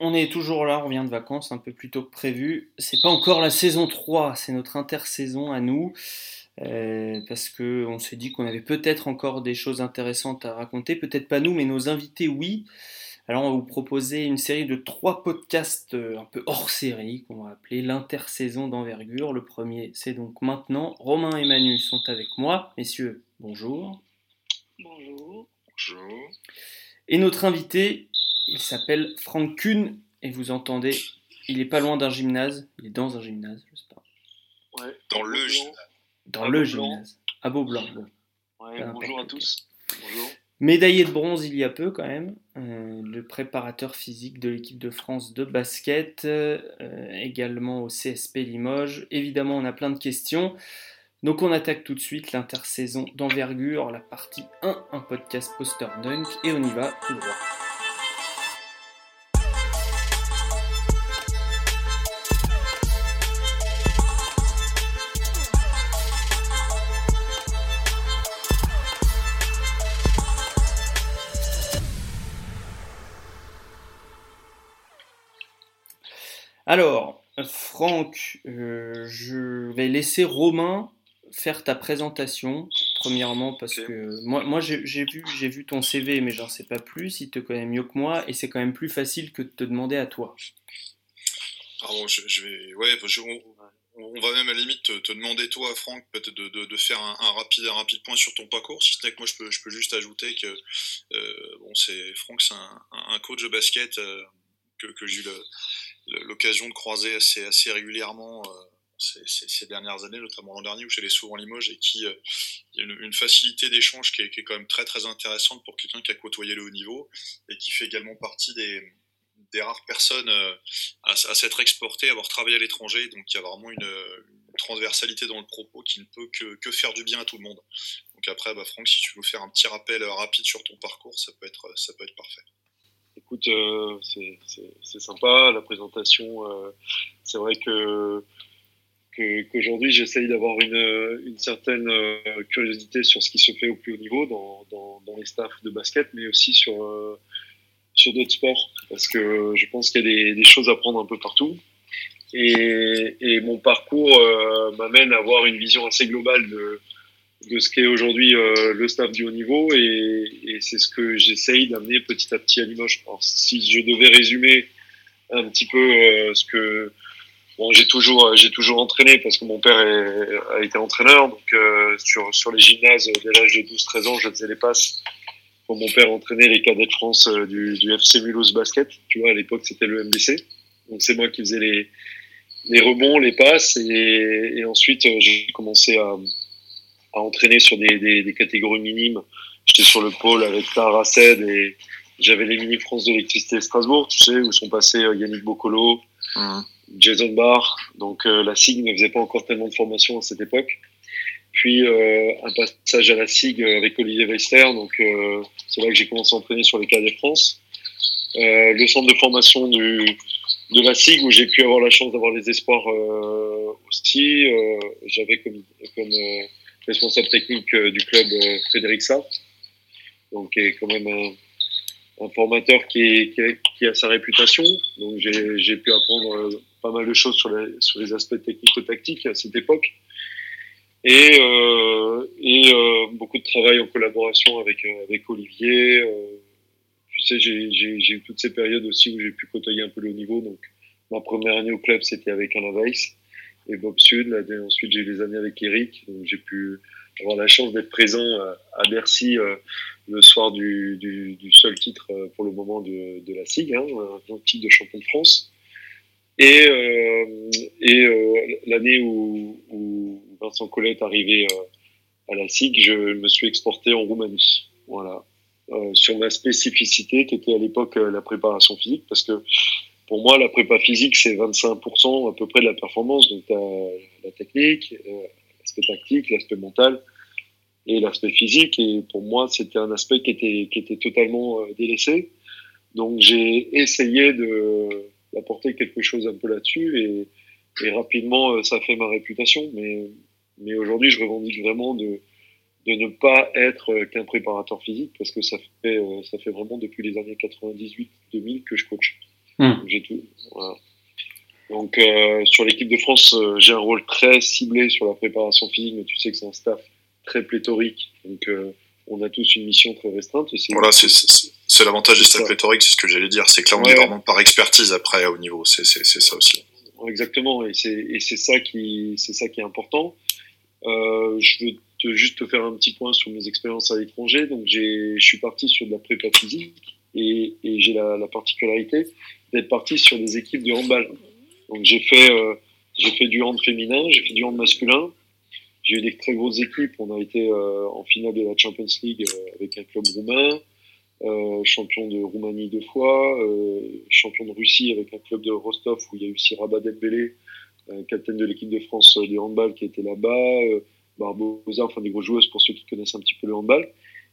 on est toujours là, on revient de vacances un peu plus tôt que prévu. C'est pas encore la saison 3, c'est notre intersaison à nous. Euh, parce qu'on s'est dit qu'on avait peut-être encore des choses intéressantes à raconter, peut-être pas nous, mais nos invités, oui. Alors on va vous proposer une série de trois podcasts euh, un peu hors série qu'on va appeler l'intersaison d'envergure. Le premier, c'est donc maintenant. Romain et Manu sont avec moi. Messieurs, bonjour. Bonjour. Bonjour. Et notre invité, il s'appelle Franck Kuhn, et vous entendez, il est pas loin d'un gymnase, il est dans un gymnase, je sais pas. Ouais, dans le gymnase. Dans le gymnase. À Beaublanc. Ouais, bonjour à tous. Bonjour. Médaillé de bronze il y a peu quand même, euh, le préparateur physique de l'équipe de France de basket, euh, également au CSP Limoges. Évidemment, on a plein de questions. Donc on attaque tout de suite l'intersaison d'envergure, la partie 1, un podcast poster dunk, et on y va tout droit. Alors, Franck, euh, je vais laisser Romain faire ta présentation, premièrement, parce que moi, moi j'ai vu, vu ton CV, mais j'en sais pas plus, il te connaît mieux que moi, et c'est quand même plus facile que de te demander à toi. Pardon, je, vais. Ouais, on, va même à la limite te, demander, toi, Franck, peut-être de, faire un, rapide, un rapide point sur ton parcours, si ce n'est que moi, je peux, je peux juste ajouter que euh, bon, Franck, c'est un, coach de basket euh, que, que j'ai eu le l'occasion de croiser assez, assez régulièrement euh, ces, dernières années, notamment l'an dernier où j'allais souvent Limoges et qui euh, y a une, facilité d'échange qui, est, quand même très très intéressante pour quelqu'un qui a côtoyé le haut niveau et qui fait également partie des, des rares personnes euh, à, s'être exportées, à avoir travaillé à l'étranger. Donc il y a vraiment une, transversalité dans le propos qui ne peut que, que, faire du bien à tout le monde. Donc après, bah, Franck, si tu veux faire un petit rappel rapide sur ton parcours, ça peut être, ça peut être parfait. Écoute, euh, c'est sympa la présentation. Euh, c'est vrai que qu'aujourd'hui j'essaye d'avoir une, une, certaine euh, curiosité sur ce qui se fait au plus haut niveau dans, dans, les staffs de basket, mais aussi sur sur d'autres sports, parce que je pense qu'il y a des, des, choses à prendre un peu partout. Et, et mon parcours m'amène à avoir une vision assez globale de, de ce qu'est aujourd'hui euh, le staff du haut niveau et, et c'est ce que j'essaye d'amener petit à petit à Limoges. Alors, si je devais résumer un petit peu euh, ce que bon, j'ai toujours j'ai toujours entraîné parce que mon père est, a été entraîneur. Donc euh, sur sur les gymnases dès l'âge de 12-13 ans je faisais les passes quand mon père entraînait les cadets de France du, du FC Mulhouse Basket. Tu vois à l'époque c'était le MBC donc c'est moi qui faisais les les rebonds les passes et, et ensuite j'ai commencé à à entraîner sur des, des, des catégories minimes. J'étais sur le pôle avec Clara et j'avais les mini France de l'électricité Strasbourg, tu sais, où sont passés euh, Yannick Bocolo, mmh. Jason Barr. Donc euh, la SIG ne faisait pas encore tellement de formation à cette époque. Puis euh, un passage à la SIG avec Olivier Weister. Donc euh, c'est là que j'ai commencé à entraîner sur les cadets France. Euh, le centre de formation du, de la SIG où j'ai pu avoir la chance d'avoir les espoirs aussi. J'avais comme, comme responsable technique euh, du club euh, Frédéric Sartre, donc qui est quand même un, formateur qui, a sa réputation. Donc j'ai pu apprendre euh, pas mal de choses sur les, aspects technico-tactiques à cette époque. Et, beaucoup de travail en collaboration avec, avec Olivier. tu sais, j'ai eu toutes ces périodes aussi où j'ai pu côtoyer un peu le haut niveau. Donc ma première année au club, c'était avec Alain Weiss et Bob Sud. ensuite, j'ai eu des années avec Eric. J'ai pu avoir la chance d'être présent euh, à Bercy euh, le soir du, seul titre euh, pour le moment de, la SIG, hein, un titre de champion de France. Et, l'année où, où, Vincent Collet est arrivé à la SIG, je me suis exporté en Roumanie. Voilà. Sur ma spécificité qui était à l'époque la préparation physique, parce que pour moi, la prépa physique, c'est 25% à peu près de la performance. Donc, tu as la technique, euh, l'aspect tactique, l'aspect mental et l'aspect physique. Et pour moi, c'était un aspect qui était, totalement euh, délaissé. Donc, j'ai essayé d'apporter quelque chose un peu là-dessus et, rapidement, euh, ça fait ma réputation. Mais, aujourd'hui, je revendique vraiment de, de ne pas être qu'un préparateur physique parce que ça fait, ça fait vraiment depuis les années 98-2000 que je coach. Hmm. J'ai tout. Donc euh, sur l'équipe de France, euh, j'ai un rôle très ciblé sur la préparation physique, mais tu sais que c'est un staff très pléthorique. Donc euh, on a tous une mission très restreinte. Voilà, c'est l'avantage des staffs pléthoriques, c'est ce que j'allais dire. C'est que là, on est vraiment par expertise après au niveau. C'est ça aussi. Exactement, et c'est ça qui c'est ça qui est important. je veux te, juste te faire un petit point sur mes expériences à l'étranger. Donc je suis parti sur de la prépa physique et, et j'ai la, la particularité d'être parti sur des équipes de handball. Donc j'ai fait, euh, fait du hand féminin, j'ai fait du hand masculin. J'ai eu des très grosses équipes. On a été euh, en finale de la Champions League euh, avec un club roumain, champion de Roumanie deux fois, champion de Russie avec un club de Rostov où il y a eu Siraba Dembélé, capitaine de l'équipe de France de handball qui était là-bas, Barbosa, enfin des grosses joueuses pour ceux qui connaissent un petit peu le handball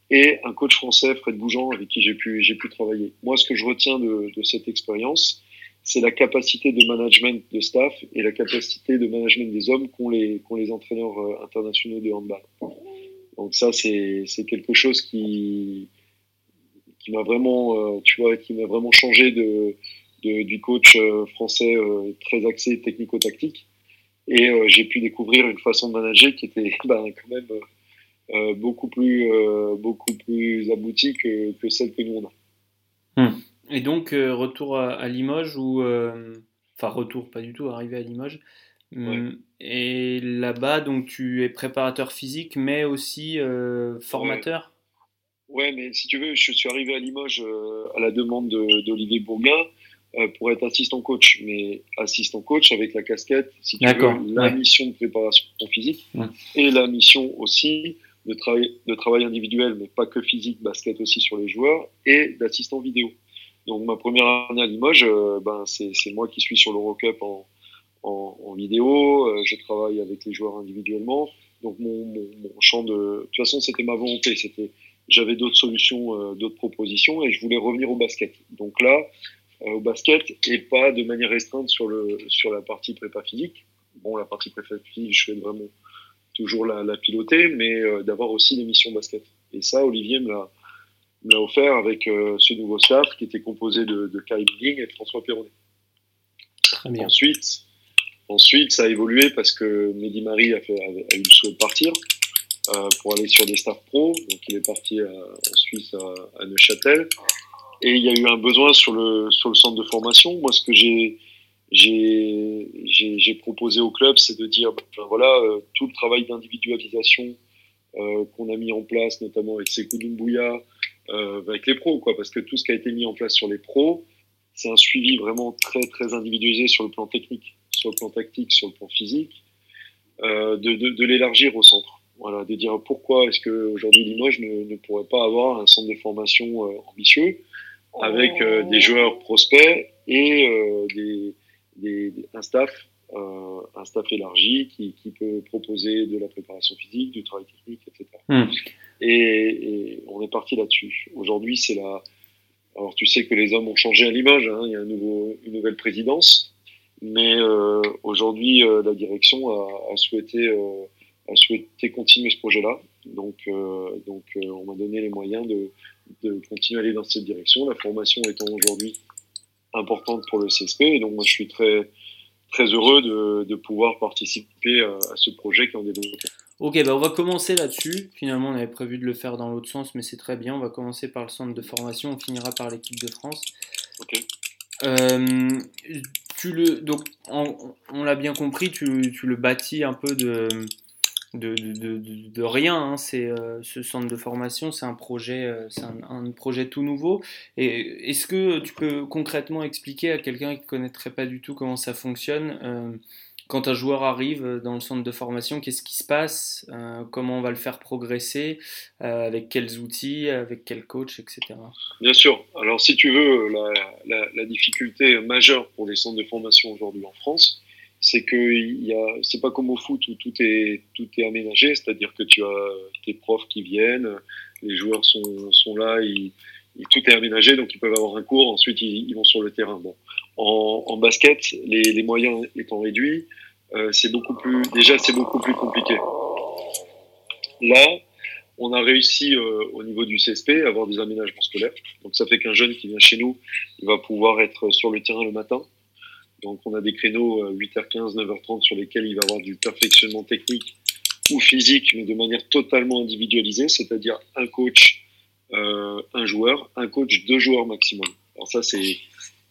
et un coach français, Fred Bougeant, avec qui j'ai pu, j'ai pu travailler. Moi, ce que je retiens de, de cette expérience, c'est la capacité de management de staff et la capacité de management des hommes qu'ont les, qu'ont les entraîneurs euh, internationaux de handball. Donc ça, c'est, c'est quelque chose qui, qui m'a vraiment, euh, tu vois, qui m'a vraiment changé de, de du coach euh, français très axé technico-tactique. Et j'ai pu découvrir une façon de manager qui était ben, quand même euh, beaucoup plus euh, beaucoup plus abouti que, que, celle que nous on a. Hmm. Et donc euh, retour à, Limoges ou enfin retour pas du tout arrivé à Limoges. Hmm. Et là-bas donc tu es préparateur physique mais aussi formateur. Ouais. mais si tu veux je suis arrivé à Limoges à la demande d'Olivier Bourguin pour être assistant coach, mais assistant coach avec la casquette, si tu veux, la mission de préparation physique et la mission aussi de travail, individuel, mais pas que physique, basket aussi sur les joueurs, et d'assistant vidéo. Donc ma première année à Limoges, euh, ben, c'est moi qui suis sur l'Eurocup en, en, en, vidéo, euh, je travaille avec les joueurs individuellement. Donc mon champ de... De toute façon, c'était ma volonté, c'était j'avais d'autres solutions, euh, d'autres propositions, et je voulais revenir au basket. Donc là, au basket, et pas de manière restreinte sur, le, sur la partie prépa physique. Bon, la partie prépa physique, je fais vraiment toujours la, la piloter, mais euh, d'avoir aussi des missions basket. Et ça, Olivier me l'a offert avec euh, ce nouveau staff qui était composé de, de Kai et de François Perronnet. Ensuite, ensuite, ça a évolué parce que Mehdi Marie a, fait, a, eu le souhait de partir euh, pour aller sur des staffs pro. Donc, il est parti en Suisse à, à, Neuchâtel. Et il y a eu un besoin sur le, sur le centre de formation. Moi, ce que j'ai j'ai proposé au club, c'est de dire, ben voilà, euh, tout le travail d'individualisation euh, qu'on a mis en place, notamment avec Sekou Doumbouya, euh, avec les pros, quoi, parce que tout ce qui a été mis en place sur les pros, c'est un suivi vraiment très très individualisé sur le plan technique, sur le plan tactique, sur le plan physique, euh, de, de, de l'élargir au centre. Voilà, de dire pourquoi est-ce que aujourd'hui Limoges ne, ne, pourrait pas avoir un centre de formation euh, ambitieux avec euh, des joueurs prospects et des des, un staff, un staff élargi qui, qui, peut proposer de la préparation physique, du travail technique, etc. Hmm. Et, et, on est parti là-dessus. Aujourd'hui, c'est la. Alors, tu sais que les hommes ont changé à l'image. Hein, il y a un nouveau, une nouvelle présidence, mais euh, aujourd'hui, euh, la direction a, a souhaité euh, a souhaité continuer ce projet-là. Donc, euh, donc on m'a donné les moyens de, de continuer à aller dans cette direction. La formation étant aujourd'hui importante pour le CSP. Et donc, moi, je suis très, très heureux de, de pouvoir participer à, ce projet qui est en développement. Ok, bah on va commencer là-dessus. Finalement, on avait prévu de le faire dans l'autre sens, mais c'est très bien. On va commencer par le centre de formation, on finira par l'équipe de France. Ok. Euh, tu le, donc, on, on l'a bien compris, tu, tu, le bâtis un peu de, de, rien. Hein. C'est euh, ce centre de formation, c'est un projet, euh, c'est un, projet tout nouveau. Et est-ce que tu peux concrètement expliquer à quelqu'un qui ne connaîtrait pas du tout comment ça fonctionne euh, quand un joueur arrive dans le centre de formation, qu'est-ce qui se passe Comment on va le faire progresser Avec quels outils Avec quel coach, etc. Bien sûr. Alors, si tu veux, la difficulté majeure pour les centres de formation aujourd'hui en France, c'est que il y c'est pas comme au foot où tout est tout est aménagé, c'est-à-dire que tu as tes profs qui viennent, les joueurs sont sont là, tout est aménagé, donc ils peuvent avoir un cours, ensuite ils, vont sur le terrain. Bon, en, basket, les, les, moyens étant réduits, euh, c'est beaucoup plus déjà c'est beaucoup plus compliqué. Là, on a réussi euh, au niveau du CSP à avoir des aménagements scolaires. Donc ça fait qu'un jeune qui vient chez nous, il va pouvoir être sur le terrain le matin. Donc on a des créneaux 8h15, 9h30 sur lesquels il va avoir du perfectionnement technique ou physique, mais de manière totalement individualisée, c'est-à-dire un coach, euh, un joueur, un coach, deux joueurs maximum. Alors ça, c'est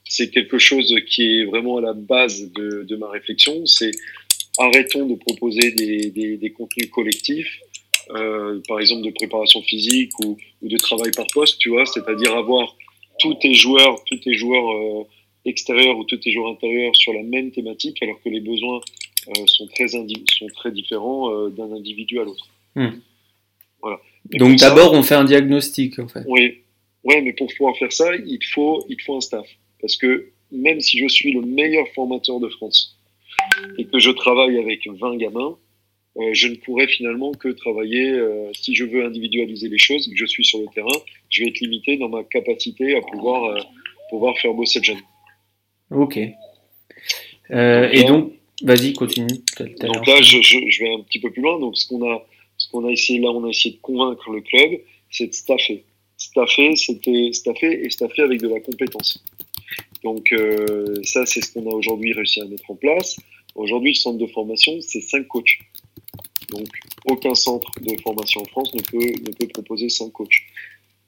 c'est quelque chose qui est vraiment à la base de, de ma réflexion. C'est arrêtons de proposer des, des, des contenus collectifs, euh, par exemple de préparation physique ou, ou, de travail par poste, tu vois, c'est-à-dire avoir tous tes joueurs, tous tes joueurs euh, extérieurs ou tous tes joueurs intérieurs sur la même thématique, alors que les besoins euh, sont, très sont très différents euh, d'un individu à l'autre. Hmm. Voilà. Donc d'abord, on fait un diagnostic, en fait. Oui, ouais, mais pour pouvoir faire ça, il faut, il faut un staff. Parce que même si je suis le meilleur formateur de France et que je travaille avec 20 gamins, euh, je ne pourrais finalement que travailler, euh, si je veux individualiser les choses, que je suis sur le terrain, je vais être limité dans ma capacité à pouvoir, euh, pouvoir faire bosser le jeune. Ok. Euh, et donc, vas-y, continue. Donc là, je, je, je, vais un petit peu plus loin. Donc, ce qu'on a, ce qu'on a essayé là, on a essayé de convaincre le club, c'est de staffer. Staffer, c'était staffer et staffer avec de la compétence. Donc, euh, ça, c'est ce qu'on a aujourd'hui réussi à mettre en place. Aujourd'hui, le centre de formation, c'est cinq coachs. Donc, aucun centre de formation en France ne peut, ne peut proposer cinq coachs.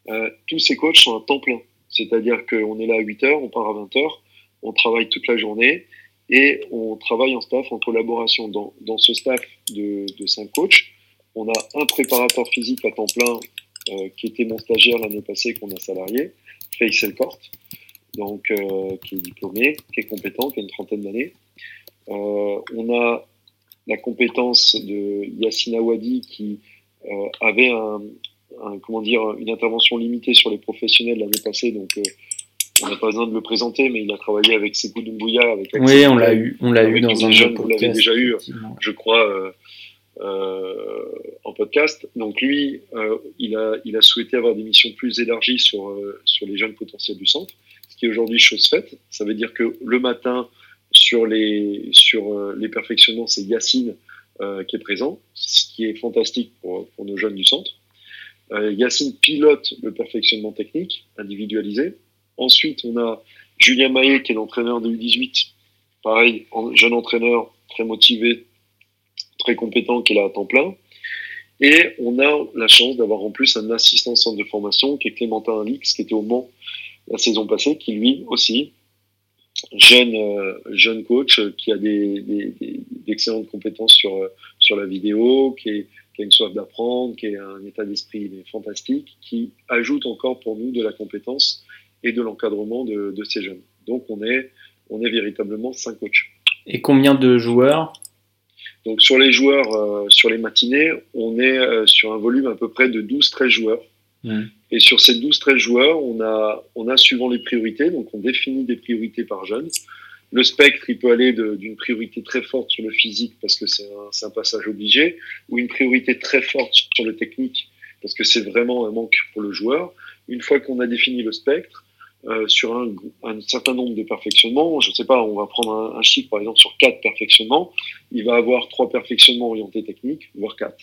Euh, tous ces coachs sont à temps plein. C'est-à-dire qu'on est là à 8 heures, on part à 20 heures, on travaille toute la journée et on travaille en staff, en collaboration. Dans, ce staff de, cinq coachs, on a un préparateur physique à temps plein euh, qui était mon stagiaire l'année passée, qu'on a salarié, Faisal Court, donc, euh, qui est diplômé, qui est compétent, qui a une trentaine d'années. Euh, on a la compétence de Yassine Awadi qui avait une intervention limitée sur les professionnels l'année passée, on n'a pas besoin de le présenter, mais il a travaillé avec Sekou Doumbouya, avec Oui, on l'a eu, on l'a eu dans un jeune, vous l'avez déjà eu, je crois, euh, euh, en podcast. Donc lui, euh, il, a, il a souhaité avoir des missions plus élargies sur, euh, sur les jeunes potentiels du centre, ce qui est aujourd'hui chose faite. Ça veut dire que le matin, sur les, sur euh, les perfectionnements, c'est Yacine euh, qui est présent, ce qui est fantastique pour, pour nos jeunes du centre. Euh, Yacine pilote le perfectionnement technique individualisé. Ensuite, on a Julien Maillet qui est l'entraîneur de U18. Pareil, jeune entraîneur, très motivé, très compétent, qui est là à temps plein. Et on a la chance d'avoir en plus un assistant centre de formation qui est Clémentin Alix, qui était au Mans la saison passée, qui lui aussi jeune euh, jeune coach qui a des, d'excellentes compétences sur sur la vidéo, qui a une soif d'apprendre, qui a un état d'esprit fantastique, qui ajoute encore pour nous de la compétence et de l'encadrement de, de ces jeunes. Donc on est on est véritablement cinq coachs. Et combien de joueurs? Donc sur les joueurs, euh, sur les matinées, on est euh, sur un volume à peu près de 12-13 joueurs. Mmh. Et sur ces 12-13 joueurs, on a, on a suivant les priorités, donc on définit des priorités par jeune. Le spectre, il peut aller d'une priorité très forte sur le physique parce que c'est un, un, passage obligé, ou une priorité très forte sur le technique parce que c'est vraiment un manque pour le joueur. Une fois qu'on a défini le spectre, euh, sur un, certain nombre de perfectionnements, je ne sais pas, on va prendre un, un, chiffre par exemple sur quatre perfectionnements, il va avoir trois perfectionnements orientés techniques, voire quatre.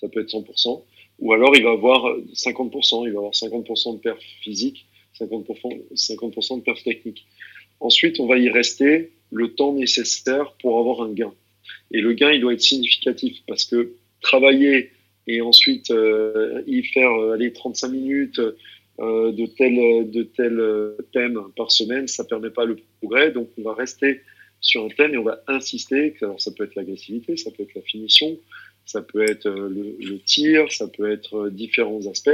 Ça peut être 100% ou alors il va avoir 50%, il va avoir 50% de perf physique, 50%, 50 de perf technique. Ensuite, on va y rester le temps nécessaire pour avoir un gain. Et le gain, il doit être significatif parce que travailler et ensuite euh, y faire euh, aller 35 minutes euh, de tel de tel thème par semaine, ça permet pas le progrès. Donc, on va rester sur un thème et on va insister. Alors, ça peut être l'agressivité, ça peut être la finition, ça peut être euh, le, le, tir, ça peut être euh, différents aspects,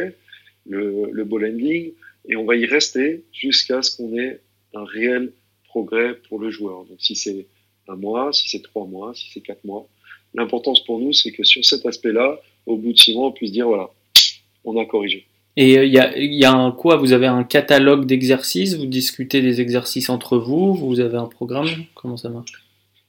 le, le ball handling, et on va y rester jusqu'à ce qu'on ait un réel progrès pour le joueur. Donc si c'est un mois, si c'est trois mois, si c'est quatre mois, l'importance pour nous, c'est que sur cet aspect-là, au bout de six mois, on puisse dire voilà, on a corrigé. Et il euh, y, a, y a un quoi? Vous avez un catalogue d'exercices? Vous discutez des exercices entre vous? Vous avez un programme? Comment ça marche?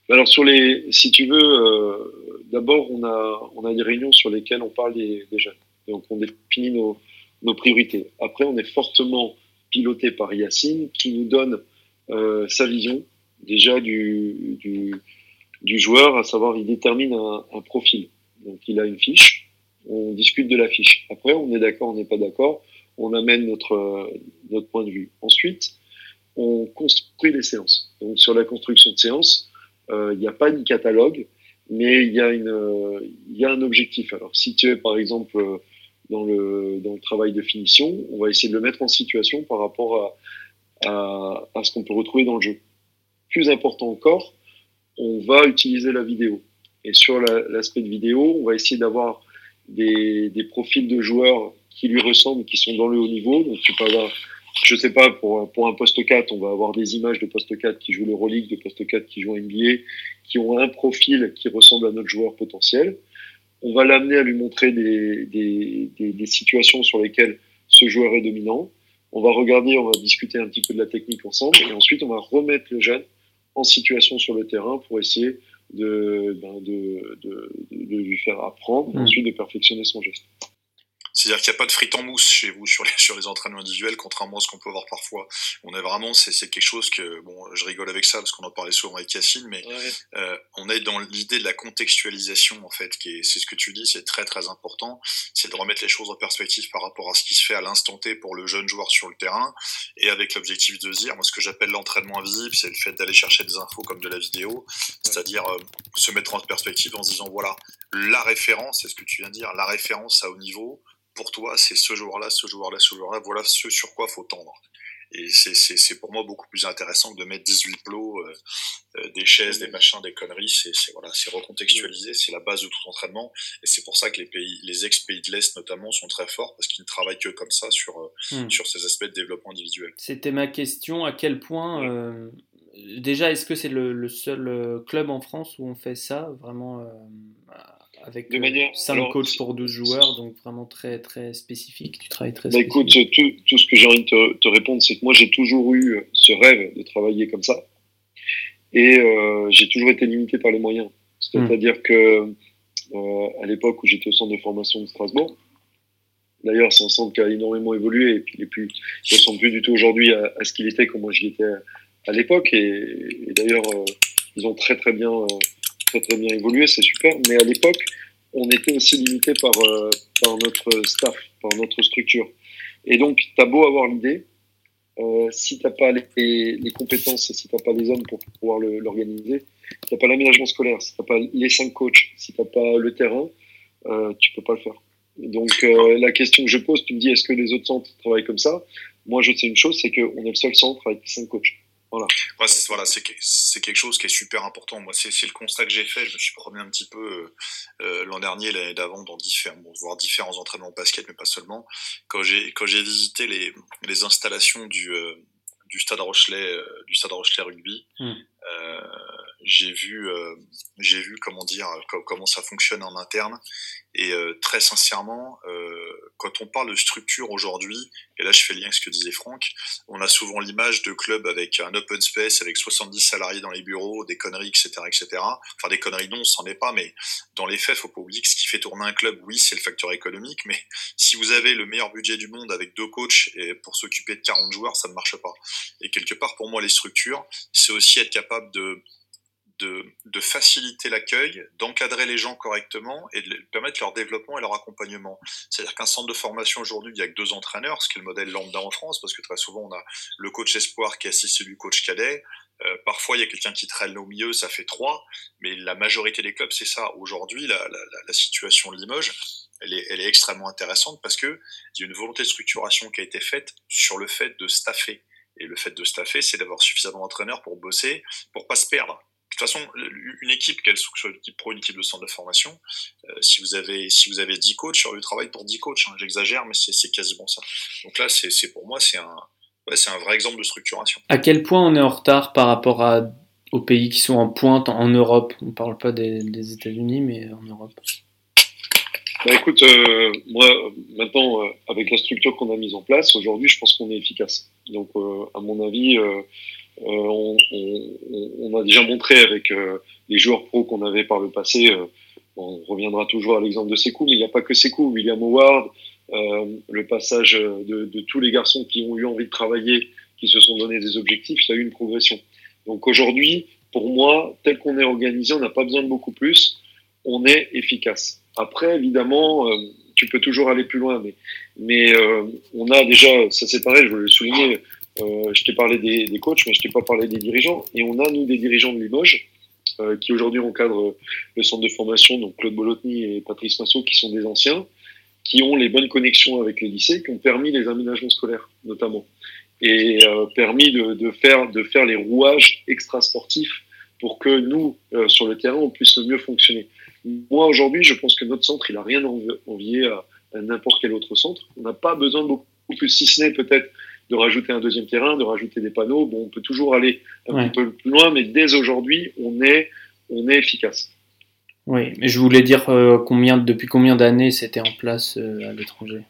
Alors sur les, si tu veux, euh, d'abord, on a, on a des réunions sur lesquelles on parle des, jeunes. Donc, on définit nos, nos, priorités. Après, on est fortement piloté par Yacine qui nous donne euh, sa vision déjà du, du, joueur, à savoir, il détermine un, profil. Donc, il a une fiche on discute de l'affiche. Après, on est d'accord, on n'est pas d'accord, on amène notre, notre point de vue. Ensuite, on construit les séances. Donc sur la construction de séances, il n'y a pas de catalogue, mais il y, a y a un objectif. Alors si tu es par exemple dans le, dans le travail de finition, on va essayer de le mettre en situation par rapport à, à, à ce qu'on peut retrouver dans le jeu. Plus important encore, on va utiliser la vidéo. Et sur l'aspect de vidéo, on va essayer d'avoir des, profils de joueurs qui lui ressemblent, qui sont dans le haut niveau. Donc tu peux avoir, je sais pas, pour, un poste 4, on va avoir des images de poste 4 qui jouent l'Euroleague, de poste 4 qui jouent NBA, qui ont un profil qui ressemble à notre joueur potentiel on va l'amener à lui montrer des, des, situations sur lesquelles ce joueur est dominant. On va regarder, on va discuter un petit peu de la technique ensemble, et ensuite on va remettre le jeune en situation sur le terrain pour essayer de, ben de, de, de, lui faire apprendre, mmh. ensuite de perfectionner son geste. C'est-à-dire qu'il n'y a pas de frites en mousse chez vous sur les, sur les entraînements individuels, contrairement à ce qu'on peut voir parfois. On est vraiment, c'est, c'est quelque chose que, bon, je rigole avec ça parce qu'on en parlait souvent avec Cassine, mais ouais. euh, on est dans l'idée de la contextualisation, en fait, qui est, c'est ce que tu dis, c'est très très important, c'est de remettre les choses en perspective par rapport à ce qui se fait à l'instant T pour le jeune joueur sur le terrain, et avec l'objectif de dire, moi, ce que j'appelle l'entraînement invisible, c'est le fait d'aller chercher des infos comme de la vidéo, c'est-à-dire euh, se mettre en perspective en se disant, voilà, la référence, c'est ce que tu viens de dire, la référence à haut niveau, pour toi, c'est ce joueur-là, ce joueur-là, ce joueur-là, voilà ce sur quoi faut tendre. Et c'est pour moi beaucoup plus intéressant que de mettre 18 plots, euh, euh, des chaises, des machins, des conneries. C'est voilà, c'est recontextualisé, c'est la base de tout entraînement. Et c'est pour ça que les pays, les ex-pays de l'Est notamment, sont très forts parce qu'ils ne travaillent que comme ça sur, mmh. sur ces aspects de développement individuel. C'était ma question. À quel point, euh, déjà, est-ce que c'est le, le, seul club en France où on fait ça vraiment avec de manière, 5 alors, coachs pour 12 joueurs, donc vraiment très, très spécifique. Tu travailles très bah Écoute, tout, tout, ce que j'ai envie de te, te répondre, c'est que moi, j'ai toujours eu ce rêve de travailler comme ça. Et euh, j'ai toujours été limité par les moyens. C'est-à-dire mmh. que euh, à l'époque où j'étais au centre de formation de Strasbourg, d'ailleurs, c'est un centre qui a énormément évolué et puis il ne plus, ressemble plus du tout aujourd'hui à, à, ce qu'il était comme moi j'y étais à l'époque. Et, et d'ailleurs, euh, ils ont très très bien très très bien évolué, c'est super. Mais à l'époque, on était aussi limité par, euh, par notre staff, par notre structure. Et donc, tu as beau avoir l'idée, euh, si tu n'as pas les, compétences et si tu n'as pas les hommes pour pouvoir l'organiser, si tu n'as pas l'aménagement scolaire, si tu n'as pas les cinq coachs, si tu n'as pas le terrain, euh, tu peux pas le faire. Donc, euh, la question que je pose, tu me dis, est-ce que les autres centres travaillent comme ça? Moi, je sais une chose, c'est qu'on est le seul centre avec cinq coachs. Voilà. Ouais, c'est, voilà, c'est, c'est quelque chose qui est super important. Moi, c'est, le constat que j'ai fait. Je me suis promené un petit peu euh, euh l'an dernier, l'année d'avant, dans différents, bon, voir différents entraînements basket, mais pas seulement. Quand j'ai, quand j'ai visité les, les installations du, euh, du stade Rochelet, euh, du stade Rochelet rugby, mmh. J'ai vu, j'ai vu comment dire, comment ça fonctionne en interne. Et euh, très sincèrement, euh, quand on parle de structure aujourd'hui, et là je fais lien avec ce que disait Franck, on a souvent l'image de club avec un open space, avec 70 salariés dans les bureaux, des conneries, etc., etc. Enfin des conneries non, c'en est pas, mais dans les faits, faut pas oublier que ce qui fait tourner un club, oui, c'est le facteur économique, mais si vous avez le meilleur budget du monde avec deux coachs et pour s'occuper de 40 joueurs, ça ne marche pas. Et quelque part, pour moi, les structures, c'est aussi être capable de de, faciliter l'accueil, d'encadrer les gens correctement et de permettre leur développement et leur accompagnement. C'est-à-dire qu'un centre de formation aujourd'hui, il n'y a que deux entraîneurs, ce qui est le modèle lambda en France, parce que très souvent on a le coach espoir qui assiste du coach cadet. Euh, parfois, il y a quelqu'un qui traîne au milieu, ça fait trois, mais la majorité des clubs, c'est ça. Aujourd'hui, la, situation de Limoges, elle est, extrêmement intéressante parce que il y a une volonté de structuration qui a été faite sur le fait de staffer. Et le fait de staffer, c'est d'avoir suffisamment d'entraîneurs pour bosser, pour pas se perdre toute façon, une équipe, qu'elle soit une équipe pro, une équipe de centre de formation, euh, si vous avez si vous avez 10 coachs, sur le travail pour 10 coachs, hein, j'exagère, mais c'est quasiment ça. Donc là, c'est pour moi, c'est un, ouais, c'est un vrai exemple de structuration. À quel point on est en retard par rapport à, aux pays qui sont en pointe en Europe? On ne parle pas des, des États-Unis, mais en Europe. Bah écoute, euh, moi maintenant, euh, avec la structure qu'on a mise en place, aujourd'hui, je pense qu'on est efficace. Donc, euh, à mon avis, on, on, a déjà montré avec euh, les joueurs pros qu'on avait par le passé, euh, on reviendra toujours à l'exemple de Sekou, mais il n'y a pas que Sekou, William Howard, le passage de, tous les garçons qui ont eu envie de travailler, qui se sont donné des objectifs, il y a eu une progression. Donc aujourd'hui, pour moi, tel qu'on est organisé, on n'a pas besoin de beaucoup plus, on est efficace. Après, évidemment, tu peux toujours aller plus loin, mais, on a déjà, ça c'est pareil, je voulais le souligner, je t'ai parlé des, coachs, mais je t'ai pas parlé des dirigeants, et on a, nous, des dirigeants de Limoges, qui aujourd'hui encadrent le centre de formation, donc Claude Bolotny et Patrice Massot, qui sont des anciens, qui ont les bonnes connexions avec les lycées, qui ont permis les aménagements scolaires, notamment, et euh, permis de, faire, de faire les rouages extrasportifs pour que nous, euh, sur le terrain, on puisse le mieux fonctionner. Moi, aujourd'hui, je pense que notre centre, il a rien envié à, à n'importe quel autre centre. On n'a pas besoin de beaucoup plus, si ce n'est peut-être de rajouter un deuxième terrain, de rajouter des panneaux. Bon, on peut toujours aller un petit peu plus loin, mais dès aujourd'hui, on est, on est efficace. Oui, mais je voulais dire euh, combien, depuis combien d'années c'était en place euh, à l'étranger?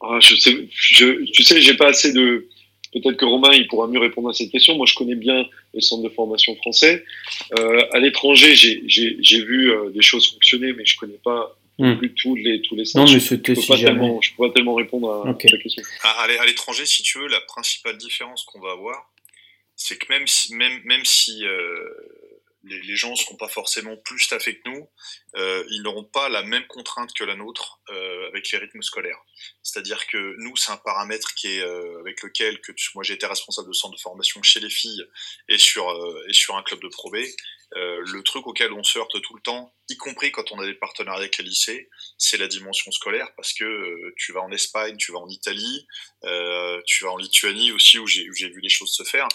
Ah, je sais, je, Tu sais, j'ai pas assez de. Peut-être que Romain, il pourra mieux répondre à cette question. Moi, je connais bien les centres de formation français. Euh, à l'étranger, j'ai vu des choses fonctionner, mais je connais pas hmm. plus tous les, tous les centres. Non, mais c'était si pas tellement, Je peux pas tellement répondre à, à la question. À, l'étranger, si tu veux, la principale différence qu'on va avoir, c'est que même si, même, même si les, gens ne seront pas forcément plus staffés que nous, euh, ils n'auront pas la même contrainte que la nôtre euh, avec les rythmes scolaires. C'est-à-dire que nous, c'est un paramètre qui est euh, avec lequel que moi j'ai été responsable de centre de formation chez les filles et sur et sur un club de Pro B. le truc auquel on se heurte tout le temps, y compris quand on a des partenariats avec les lycées, c'est la dimension scolaire parce que tu vas en Espagne, tu vas en Italie, tu vas en Lituanie aussi où j'ai vu les choses se faire.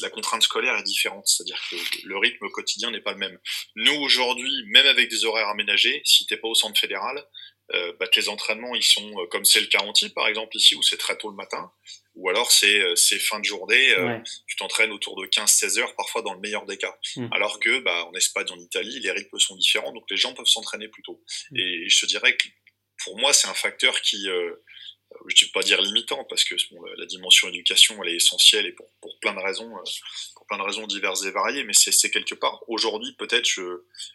La contrainte scolaire est différente, c'est-à-dire que le rythme quotidien n'est pas le même. Nous aujourd'hui, même avec des horaires aménagés, si t'es pas au centre fédéral, euh, bah, tes entraînements ils sont euh, comme c'est le cas par exemple ici où c'est très tôt le matin ou alors c'est euh, fin de journée tu t'entraînes autour de 15-16 heures parfois dans le meilleur des cas mm. alors que bah, en Espagne en Italie les rythmes sont différents donc les gens peuvent s'entraîner plus tôt mm. et je te dirais que pour moi c'est un facteur qui je ne vais pas dire limitant parce que la dimension éducation elle est essentielle et pour, pour plein de raisons plein de raisons diverses et variées, mais c'est quelque part aujourd'hui peut-être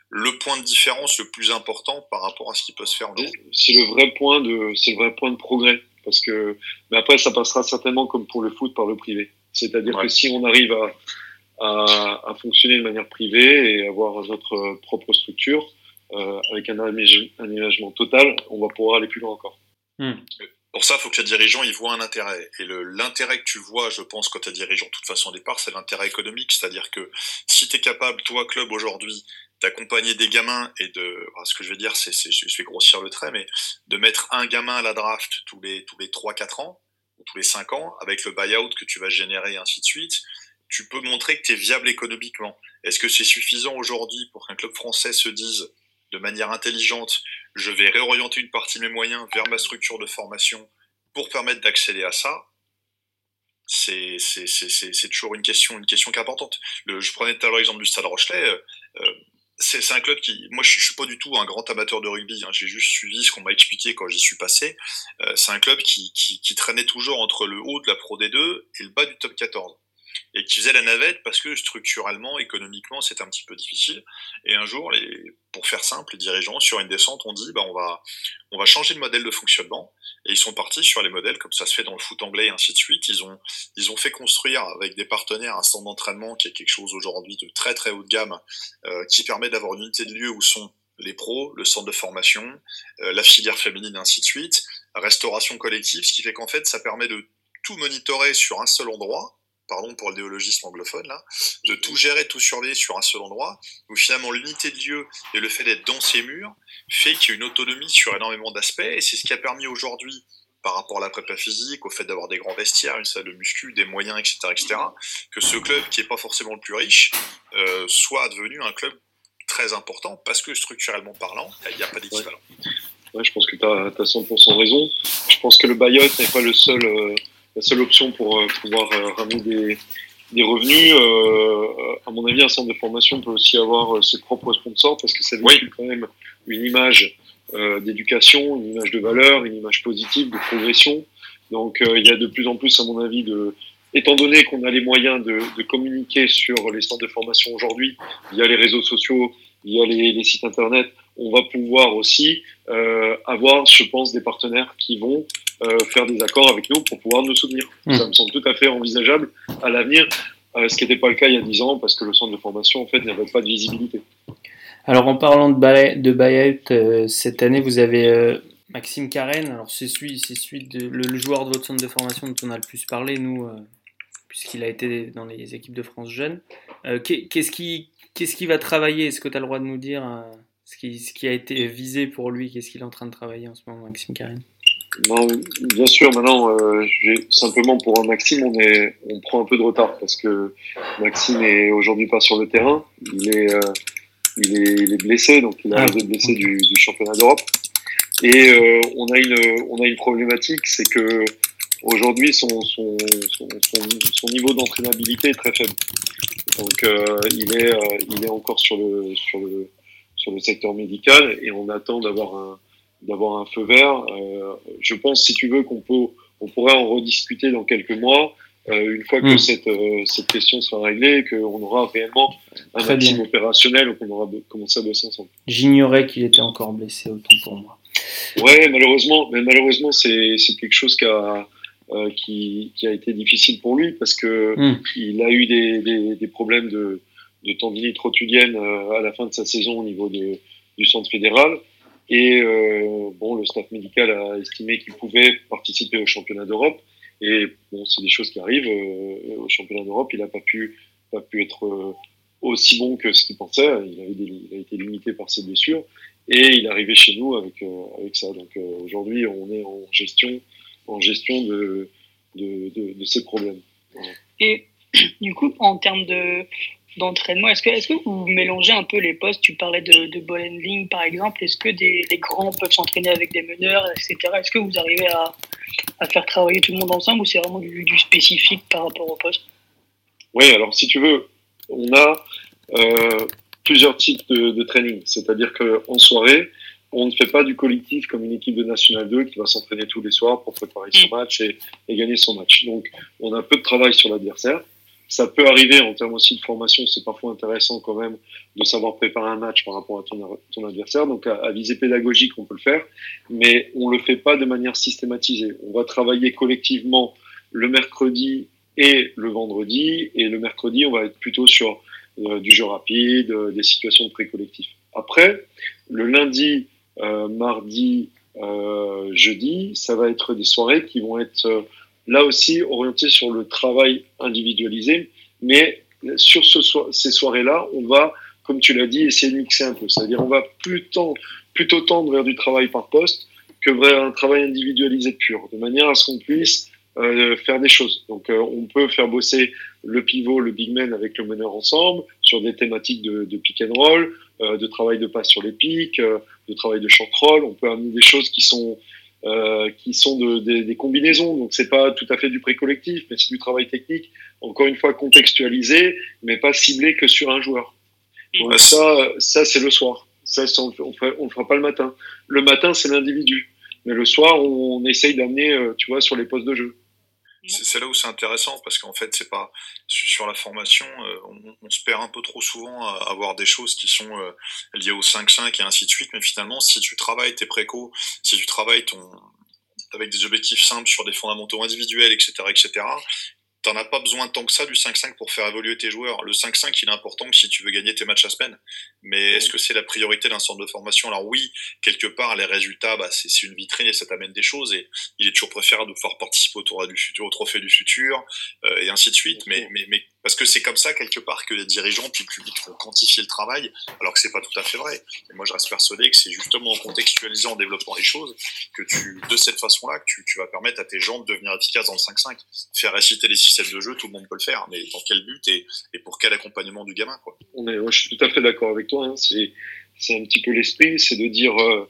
le point de différence le plus important par rapport à ce qui peut se faire C'est le vrai point de, c'est le vrai point de progrès, parce que, mais après ça passera certainement comme pour le foot par le privé. C'est-à-dire que si on arrive à, à, fonctionner de manière privée et avoir notre propre structure euh, avec un aménagement total, on va pouvoir aller plus loin encore. Hmm. Pour ça, il faut que tes dirigeants y voient un intérêt. Et l'intérêt que tu vois, je pense, quand tu es dirigeant, de toute façon, au départ, c'est l'intérêt économique. C'est-à-dire que si tu es capable, toi, club, aujourd'hui, d'accompagner des gamins et de, ce que je veux dire, c'est, je vais grossir le trait, mais de mettre un gamin à la draft tous les, tous les 3-4 ans, ou tous les 5 ans, avec le buyout que tu vas générer ainsi de suite, tu peux montrer que tu es viable économiquement. Est-ce que c'est suffisant aujourd'hui pour qu'un club français se dise, de manière intelligente, je vais réorienter une partie de mes moyens vers ma structure de formation pour permettre d'accéder à ça, c'est toujours une question, une question qui est importante. Je prenais tout à l'heure l'exemple du Stade Rochelet. Euh, euh, c'est un club qui, moi, je, je, suis pas du tout un grand amateur de rugby. Hein, J'ai juste suivi ce qu'on m'a expliqué quand j'y suis passé. Euh, c'est un club qui, qui, qui, traînait toujours entre le haut de la Pro D2 et le bas du top 14 et qui faisait la navette parce que structurellement, économiquement, c'était un petit peu difficile. Et un jour, les, pour faire simple, les dirigeants sur une descente ont dit bah, on, va, on va changer de modèle de fonctionnement. Et ils sont partis sur les modèles comme ça se fait dans le foot anglais et ainsi de suite. Ils ont, ils ont fait construire avec des partenaires un centre d'entraînement qui est quelque chose aujourd'hui de très très haut de gamme, euh, qui permet d'avoir une unité de lieu où sont les pros, le centre de formation, euh, la filière féminine, et ainsi de suite, restauration collective, ce qui fait qu'en fait, ça permet de tout monitorer sur un seul endroit, pardon pour le néologisme anglophone là, de tout gérer, tout surveiller sur un seul endroit, où finalement l'unité de lieu et le fait d'être dans ces murs fait qu'il y a une autonomie sur énormément d'aspects, et c'est ce qui a permis aujourd'hui, par rapport à la prépa physique, au fait d'avoir des grands vestiaires, une salle de muscu, des moyens, etc., etc., que ce club qui n'est pas forcément le plus riche euh, soit devenu un club très important, parce que structurellement parlant, il n'y a pas d'équivalent. Ouais. je pense que tu as, 100% raison. Je pense que le Bayot n'est pas le seul... Euh, la seule option pour euh, pouvoir euh, ramener des, des revenus. Euh, à mon avis, un centre de formation peut aussi avoir ses propres sponsors parce que ça véhicule quand même une image d'éducation, une image de valeur, une image positive, de progression. Donc il y a de plus en plus, à mon avis, de, étant donné qu'on a les moyens de, de, communiquer sur les centres de formation aujourd'hui, via les réseaux sociaux, via les, les, sites internet, on va pouvoir aussi euh, avoir, je pense, des partenaires qui vont euh, faire des accords avec nous pour pouvoir nous soutenir. Hmm. Ça me semble tout à fait envisageable à l'avenir, euh, ce qui n'était pas le cas il y a 10 ans parce que le centre de formation en fait n'avait pas de visibilité. Alors en parlant de, de buyout, cette année vous avez Maxime Carène. Alors c'est celui, c'est celui de, le, joueur de votre centre de formation dont on a le plus parlé, nous, puisqu'il a été dans les équipes de France jeunes. qu'est-ce qui, qu'est-ce qui va travailler? Est-ce que tu as le droit de nous dire ce qui, ce qui a été visé pour lui Qu'est-ce qu'il est en train de travailler en ce moment, Maxime Carène non, bien sûr, maintenant, euh, simplement pour Maxime, on, est, on prend un peu de retard parce que Maxime est aujourd'hui pas sur le terrain. Il est, euh, il est, il est blessé, donc il a ah, été blessé du, du, championnat d'Europe. Et euh, on, a une, on a une problématique, c'est que aujourd'hui, son, son, son, son, niveau d'entraînabilité est très faible. Donc, il, est, il est encore sur le, sur, le, sur le secteur médical et on attend d'avoir un d'avoir un feu vert. Euh, je pense, si tu veux, qu'on peut, on pourrait en rediscuter dans quelques mois. Euh, une fois que hmm. cette, euh, cette question sera réglée et qu'on aura réellement un team opérationnel qu'on aura commencé à bosser ensemble. J'ignorais qu'il était encore blessé, autant pour moi. Ouais, malheureusement, mais malheureusement, c'est quelque chose qui a, qui, qui, a été difficile pour lui parce que hmm. il a eu des, des, des problèmes de, de tendinite rotulienne à la fin de sa saison au niveau de, du centre fédéral. Et euh, bon, le staff médical a estimé qu'il pouvait participer au championnat d'Europe. Et bon, c'est des choses qui arrivent. Euh, au championnat d'Europe, il n'a pas pu, pas pu être euh, aussi bon que ce qu'il pensait. Il, a été limité par ses blessures. Et il est arrivé chez nous avec, euh, avec ça. Donc aujourd'hui, on est en gestion, en gestion de, de, de ces problèmes. Et du coup, en termes de, d'entraînement. Est-ce que, est que vous mélangez un peu les postes? Tu parlais de, de ball handling par exemple. Est-ce que des, grands peuvent s'entraîner avec des meneurs, etc. Est-ce que vous arrivez à, à, faire travailler tout le monde ensemble ou c'est vraiment du, du, spécifique par rapport au poste? Oui, alors si tu veux, on a euh, plusieurs types de, de training. C'est-à-dire qu'en soirée, on ne fait pas du collectif comme une équipe de National 2 qui va s'entraîner tous les soirs pour préparer son mm. match et, et gagner son match. Donc, on a un peu de travail sur l'adversaire ça peut arriver en termes aussi de formation, c'est parfois intéressant quand même de savoir préparer un match par rapport à ton, adversaire. Donc à, visée pédagogique, on peut le faire, mais on le fait pas de manière systématisée. On va travailler collectivement le mercredi et le vendredi, et le mercredi, on va être plutôt sur euh, du jeu rapide, euh, des situations de pré-collectif. Après, le lundi, euh, mardi, jeudi, ça va être des soirées qui vont être là aussi orienté sur le travail individualisé, mais sur ce ces soirées-là, on va, comme tu l'as dit, essayer de mixer un peu. C'est-à-dire, on va plutôt, plutôt tendre vers du travail par poste que vers un travail individualisé pur, de manière à ce qu'on puisse euh, faire des choses. Donc, euh, on peut faire bosser le pivot, le big man avec le meneur ensemble sur des thématiques de, de pick and roll, euh, de travail de passe sur les pics, euh, de travail de short roll. On peut amener des choses qui sont euh, qui sont de, des combinaisons. Donc c'est pas tout à fait du pré-collectif, mais c'est du travail technique. Encore une fois contextualisé, mais pas ciblé que sur un joueur. Donc ça, ça c'est le soir. Ça, on, on le fera pas le matin. Le matin, c'est l'individu. Mais le soir, on, on essaye d'amener, euh, tu vois, sur les postes de jeu c'est là où c'est intéressant parce qu'en fait c'est pas sur la formation euh, on, on, se perd un peu trop souvent à avoir des choses qui sont euh, liées au 5-5 et ainsi de suite. Mais finalement si tu travailles tes précos si tu travailles ton avec des objectifs simples sur des fondamentaux individuels etc etc t'en as pas besoin tant que ça du 5-5 pour faire évoluer tes joueurs. Le 5-5, il est important si tu veux gagner tes matchs à semaine. Mais est-ce que c'est la priorité d'un centre de formation? Alors oui, quelque part, les résultats, bah, c'est une vitrine et ça t'amène des choses. Et il est toujours préférable de pouvoir participer au, tour du futur, au trophée du futur, euh, et ainsi de suite. Mais, mais, mais parce que c'est comme ça, quelque part, que les dirigeants puis le public vont quantifier le travail, alors que c'est pas tout à fait vrai. Et moi, je reste persuadé que c'est justement en contextualisant, en développant les choses, que tu, de cette façon-là, que tu, tu, vas permettre à tes gens de devenir efficaces dans le 5-5. Faire réciter les systèmes de jeu, tout le monde peut le faire, mais dans quel but et, et pour quel accompagnement du gamin, quoi. On est, je suis tout à fait d'accord avec toi. Hein. C'est, c'est un petit peu l'esprit, c'est de dire, euh,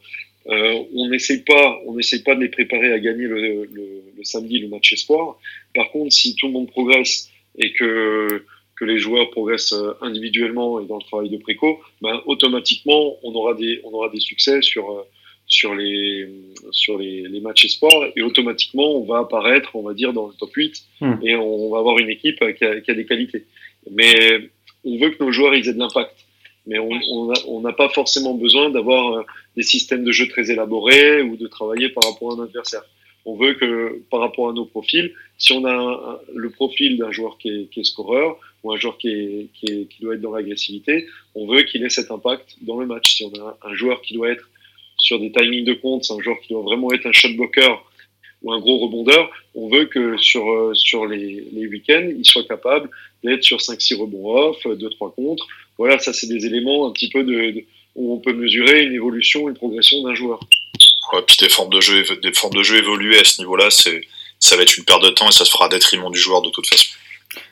euh, on n'essaye pas, on n'essaye pas de les préparer à gagner le, le, le samedi le match espoir. Par contre, si tout le monde progresse et que que les joueurs progressent euh, individuellement et dans le travail de préco, ben, automatiquement on aura des on aura des succès sur euh, sur les sur les, les matchs espoirs et automatiquement on va apparaître on va dire dans le top 8 hmm. et on va avoir une équipe qui a, qui a, des qualités. Mais on veut que nos joueurs ils aient de l'impact. Mais on n'a pas forcément besoin d'avoir euh, des systèmes de jeu très élaborés ou de travailler par rapport à un adversaire. On veut que, par rapport à nos profils, si on a le profil d'un joueur qui est, scoreur, ou un joueur qui, doit être dans l'agressivité, on veut qu'il ait cet impact dans le match. Si on a un joueur qui doit être sur des timings de compte, c'est un joueur qui doit vraiment être un shot blocker ou un gros rebondeur, on veut que sur, euh, les, week-ends, il soit capable d'être sur 5-6 rebonds off, 2-3 contre. Voilà, ça c'est des éléments un petit peu de, où on peut mesurer une évolution, une progression d'un joueur. Puis des formes de jeu, des formes de jeu évoluées à ce niveau-là, c'est, ça va être une perte de temps et ça se fera détriment du joueur de toute façon.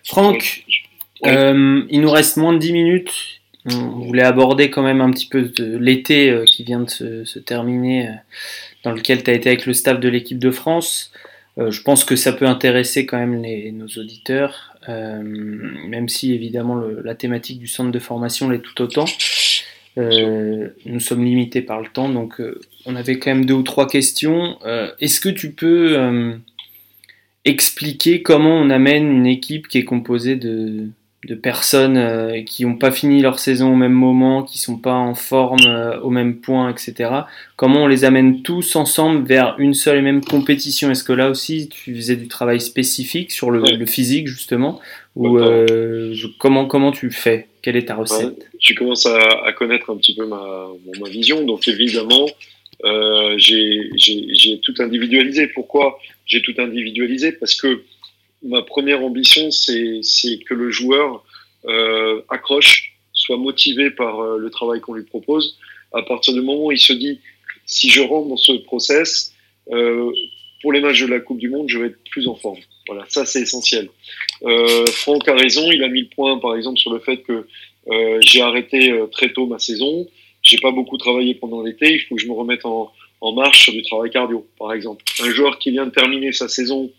Franck, euh, il nous reste moins de 10 minutes. On voulait aborder quand même un petit peu de l'été euh, qui vient de se, se terminer, euh, dans lequel tu as été avec le staff de l'équipe de France. Euh, je pense que ça peut intéresser quand même les, nos auditeurs, euh, même si évidemment le, la thématique du centre de formation l'est tout autant. Euh, nous sommes limités par le temps, donc on avait quand même deux ou trois questions. Est-ce que tu peux expliquer comment on amène une équipe qui est composée de de personnes euh, qui n'ont pas fini leur saison au même moment, qui sont pas en forme euh, au même point, etc. Comment on les amène tous ensemble vers une seule et même compétition? Est-ce que là aussi tu faisais du travail spécifique sur le, le physique justement? Ou euh, comment comment tu fais? Quelle est ta recette? Ouais, Tu commences à, à, connaître un petit peu ma, ma vision, donc évidemment. Euh, j'ai tout individualisé. Pourquoi j'ai tout individualisé? Parce que ma première ambition, c'est que le joueur euh, accroche, soit motivé par euh, le travail qu'on lui propose. À partir du moment où il se dit, si je rentre dans ce process, euh, pour les matchs de la Coupe du Monde, je vais être plus en forme. Voilà, ça c'est essentiel. Franck a raison, il a mis le point par exemple sur le fait que j'ai arrêté très tôt ma saison, j'ai pas beaucoup travaillé pendant l'été, il faut que je me remette en, en marche sur du travail cardio, par exemple. Un joueur qui vient de terminer sa saison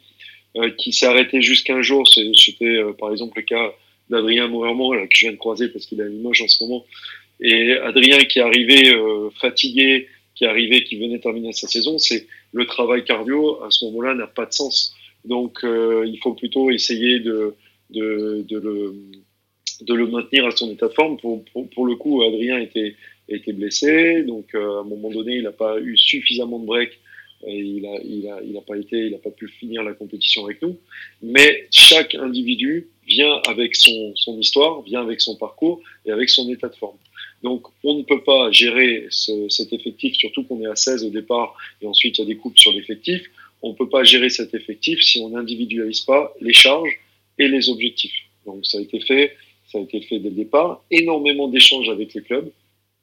qui s'est arrêté jusqu'un jour. C'était euh, par exemple le cas d'Adrien Mourermont, que je viens de croiser parce qu'il a une moche en ce moment. Et Adrien qui est arrivé euh, fatigué, qui est arrivé, qui venait terminer sa saison, c'est le travail cardio à ce moment-là n'a pas de sens. Donc il faut plutôt essayer de, de, de, le, de le maintenir à son état de forme. Pour, pour, pour le coup, Adrien était, était blessé, donc à un moment donné, il n'a pas eu suffisamment de break il a, pas été, il pas pu finir la compétition avec nous. Mais chaque individu vient avec son, histoire, vient avec son parcours et avec son état de forme. Donc, on ne peut pas gérer ce, cet effectif, surtout qu'on est à 16 au départ et ensuite il y a des coupes sur l'effectif. On ne peut pas gérer cet effectif si on n'individualise pas les charges et les objectifs. Donc, ça a été fait, ça a été fait dès le départ. Énormément d'échanges avec les clubs.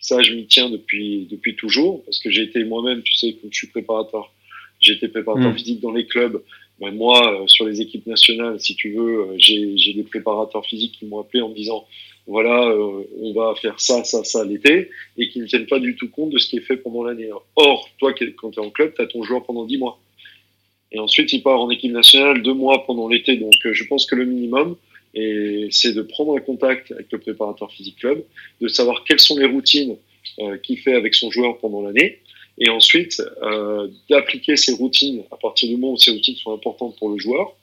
Ça, je m'y tiens depuis, depuis toujours, parce que j'ai été moi-même, tu sais, comme je suis préparateur, j'ai été préparateur mmh. physique dans les clubs. Ben moi, euh, sur les équipes nationales, si tu veux, euh, j'ai des préparateurs physiques qui m'ont appelé en me disant, voilà, euh, on va faire ça, ça, ça l'été, et qui ne tiennent pas du tout compte de ce qui est fait pendant l'année. Or, toi, quand tu es en club, tu as ton joueur pendant 10 mois. Et ensuite, il part en équipe nationale deux mois pendant l'été. Donc, je pense que le minimum, et c'est de prendre un contact avec le préparateur physique club, de savoir quelles sont les routines euh, qu'il fait avec son joueur pendant l'année, et ensuite euh, d'appliquer ces routines à partir du moment où ces routines sont importantes pour le joueur.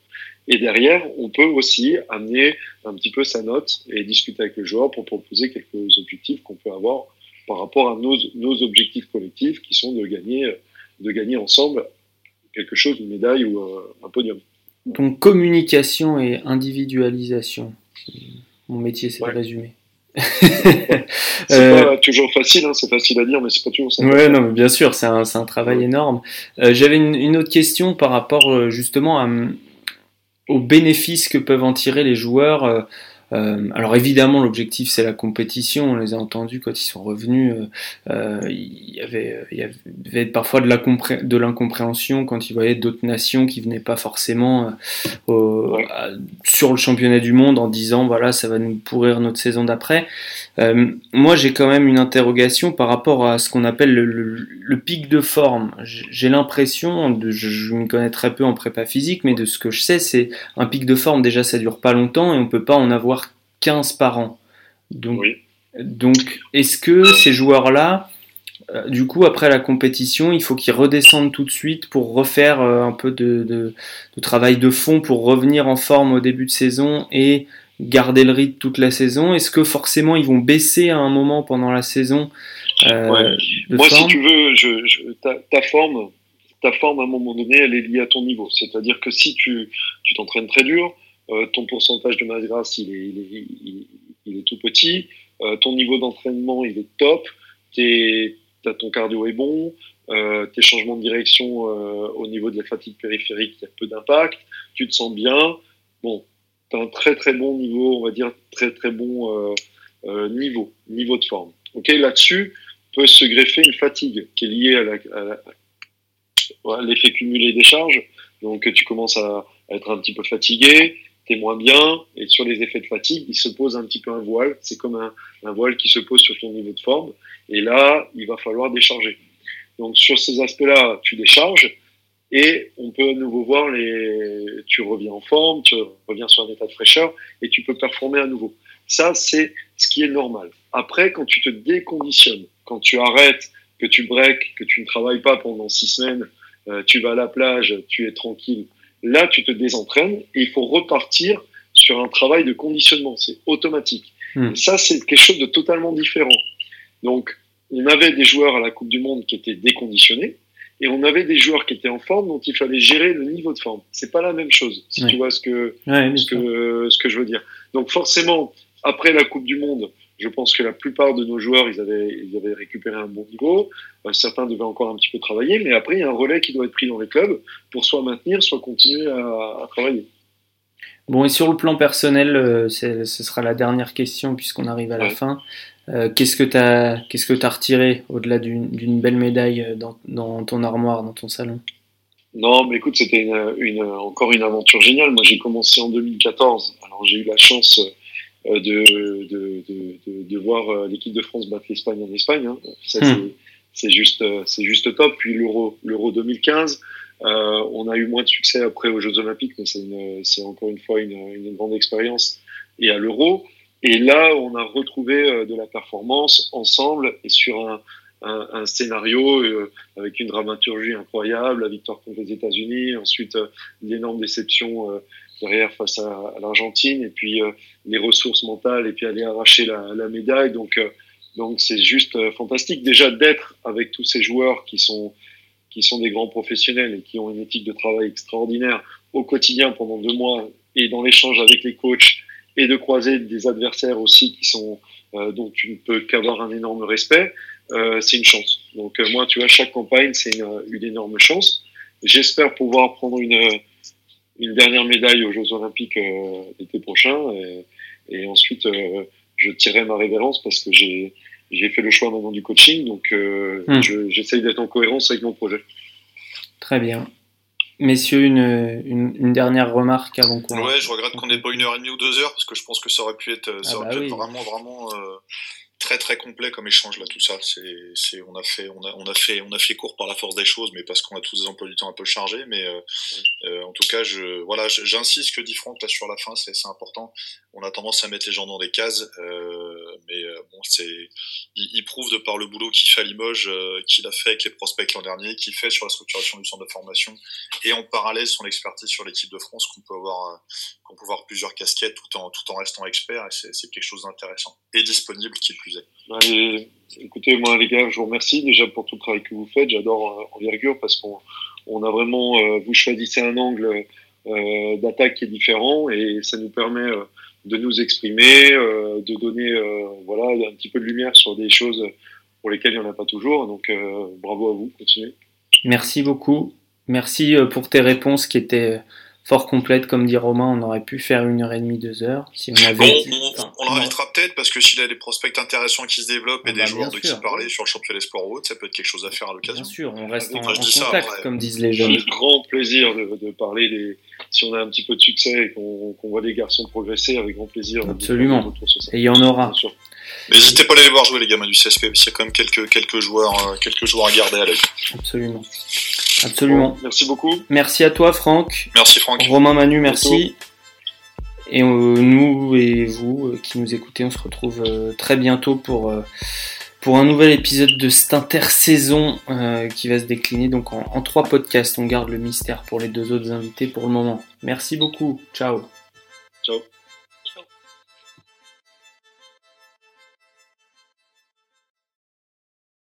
Et derrière, on peut aussi amener un petit peu sa note et discuter avec le joueur pour proposer quelques objectifs qu'on peut avoir par rapport à nos, nos objectifs collectifs qui sont de gagner, de gagner ensemble quelque chose, une médaille ou un, un podium. Donc communication et individualisation. Mon métier, c'est ouais. de résumer. c'est pas toujours facile, hein, c'est facile à dire, mais c'est pas toujours simple. Ouais, non, mais bien sûr, c'est un, un, travail énorme. Euh, J'avais une, une, autre question par rapport euh, justement à, aux bénéfices que peuvent en tirer les joueurs euh, euh, alors évidemment, l'objectif c'est la compétition. On les a entendus quand ils sont revenus. Euh, euh il, y avait, il y avait parfois de l'incompréhension quand ils voyaient d'autres nations qui venaient pas forcément au, à, sur le championnat du monde en disant voilà ça va nous pourrir notre saison d'après. Euh, moi j'ai quand même une interrogation par rapport à ce qu'on appelle le, le, le, pic de forme. J'ai l'impression, je, je m'y connais très peu en prépa physique, mais de ce que je sais, c'est un pic de forme déjà ça dure pas longtemps et on peut pas en avoir 15 par an. Donc, oui. donc est-ce que ces joueurs-là, euh, du coup, après la compétition, il faut qu'ils redescendent tout de suite pour refaire euh, un peu de, de, de, travail de fond pour revenir en forme au début de saison et garder le rythme toute la saison? Est-ce que forcément ils vont baisser à un moment pendant la saison euh, ouais. Moi, forme? si tu veux, je, je, ta, ta, forme, ta forme à un moment donné, elle est liée à ton niveau. C'est-à-dire que si tu t'entraînes très dur, ton pourcentage de masse grasse, il est, tout petit, ton niveau d'entraînement, il est top, as, ton cardio est bon, tes changements de direction au niveau de la fatigue périphérique, il y a peu d'impact, tu te sens bien. Bon, tu as un très très bon niveau, on va dire très très bon niveau, niveau de forme. Ok, là-dessus peut se greffer une fatigue qui est liée à l'effet cumulé des charges. Donc tu commences à, être un petit peu fatigué, tu es moins bien, et sur les effets de fatigue, il se pose un petit peu un voile. C'est comme un, un, voile qui se pose sur ton niveau de forme, et là, il va falloir décharger. Donc sur ces aspects-là, tu décharges, et on peut à nouveau voir les. Tu reviens en forme, tu reviens sur un état de fraîcheur, et tu peux performer à nouveau. Ça, c'est ce qui est normal. Après, quand tu te déconditionnes, quand tu arrêtes, que tu breaks, que tu ne travailles pas pendant six semaines, euh, tu vas à la plage, tu es tranquille. Là, tu te désentraînes et il faut repartir sur un travail de conditionnement. C'est automatique. Hmm. ça, c'est quelque chose de totalement différent. Donc, on avait des joueurs à la Coupe du Monde qui étaient déconditionnés et on avait des joueurs qui étaient en forme dont il fallait gérer le niveau de forme. C'est pas la même chose, si tu vois ce que, ce, que, ce que je veux dire. Donc, forcément, après la Coupe du Monde, je pense que la plupart de nos joueurs, ils avaient, ils avaient récupéré un bon niveau. Euh, certains devaient encore un petit peu travailler, mais après, il y a un relais qui doit être pris dans les clubs pour soit maintenir, soit continuer à, travailler. Bon, et sur le plan personnel, euh, ce sera la dernière question puisqu'on arrive à la fin. Euh, qu'est-ce que tu as, qu'est-ce que as retiré au-delà d'une belle médaille dans, dans, ton armoire, dans ton salon? Non, mais écoute, c'était une, une, encore une aventure géniale. Moi, j'ai commencé en 2014. Alors, j'ai eu la chance de, de, de, de, voir euh, l'équipe de France battre l'Espagne en Espagne. Hein. Ça, hmm. c'est juste, euh, c'est juste top. Puis l'Euro, l'Euro 2015. Euh, on a eu moins de succès après aux Jeux Olympiques, mais c'est encore une fois une, une grande expérience. Et à l'Euro, et là, on a retrouvé de la performance ensemble et sur un, un, un scénario avec une dramaturgie incroyable, la victoire contre les États-Unis, ensuite une énorme déception derrière face à, l'Argentine et puis euh, les ressources mentales et puis aller arracher la, la médaille. Donc, euh, donc c'est juste euh, fantastique déjà d'être avec tous ces joueurs qui sont qui sont des grands professionnels et qui ont une éthique de travail extraordinaire au quotidien pendant deux mois et dans l'échange avec les coachs et de croiser des adversaires aussi qui sont dont tu ne peux qu'avoir un énorme respect, euh, c'est une chance. Donc moi, tu vois, chaque campagne, c'est une, une, énorme chance. J'espère pouvoir prendre une, une dernière médaille aux Jeux Olympiques euh, l'été prochain. Et, ensuite, euh, je tirerai ma révérence parce que j'ai j'ai fait le choix maintenant du coaching, donc euh, hmm. j'essaye d'être en cohérence avec mon projet. Très bien. Messieurs, une, une, dernière remarque avant qu'on. Ouais, je regrette qu'on n'ait pas une heure et demie ou deux heures parce que je pense que ça aurait pu être, ça ah aurait bah pu être vraiment, vraiment très très complet comme échange là tout ça. C'est c'est on a fait on a on a fait on a fait court par la force des choses mais parce qu'on a tous des emplois du temps un peu chargés. Mais euh, euh, en tout cas je voilà j'insiste que dit Franck là sur la fin c'est c'est important on a tendance à mettre les gens dans des cases euh, mais euh, bon c'est il, prouve de par le boulot qu'il fait à Limoges euh, qu'il a fait avec les prospects l'an dernier qu'il fait sur la structuration du centre de formation et en parallèle son expertise sur l'équipe de France qu'on peut avoir qu'on peut avoir plusieurs casquettes tout en tout en restant expert c'est quelque chose d'intéressant et disponible qui plus Allez, écoutez, moi les gars, je vous remercie déjà pour tout le travail que vous faites. J'adore euh, Envergure parce qu'on on a vraiment, vous choisissez un angle d'attaque qui est différent et ça nous permet de nous exprimer, euh, de donner voilà un petit peu de lumière sur des choses pour lesquelles il n'y en a pas toujours. Donc bravo à vous, continuez. Merci beaucoup. Merci pour tes réponses qui étaient fort complète, comme dit Romain, on aurait pu faire une heure et demie, deux heures. Si on avait on, l'invitera peut-être parce que s'il a des prospects intéressants qui se développent et ah des bah, joueurs de qui parler sur le championnat sport ou autre, ça peut être quelque chose à faire à l'occasion. Bien sûr, on reste en, contact, comme disent les jeunes. C'est grand plaisir de, parler des. Si on a un petit peu de succès et qu'on voit des garçons progresser, avec grand plaisir. Absolument. Et il y en aura. N'hésitez pas à aller voir jouer les gamins du CSP, il y a quand même quelques, quelques, joueurs, euh, quelques joueurs à garder à l'œil. Absolument. Absolument. merci beaucoup. Merci à toi, Franck. Merci, Franck. Romain Manu, merci. Et euh, nous et vous euh, qui nous écoutez, on se retrouve euh, très bientôt pour, pour un nouvel épisode de cette intersaison qui va se décliner donc en, en trois podcasts. On garde le mystère pour les deux autres invités pour le moment. Merci beaucoup. Ciao. Ciao.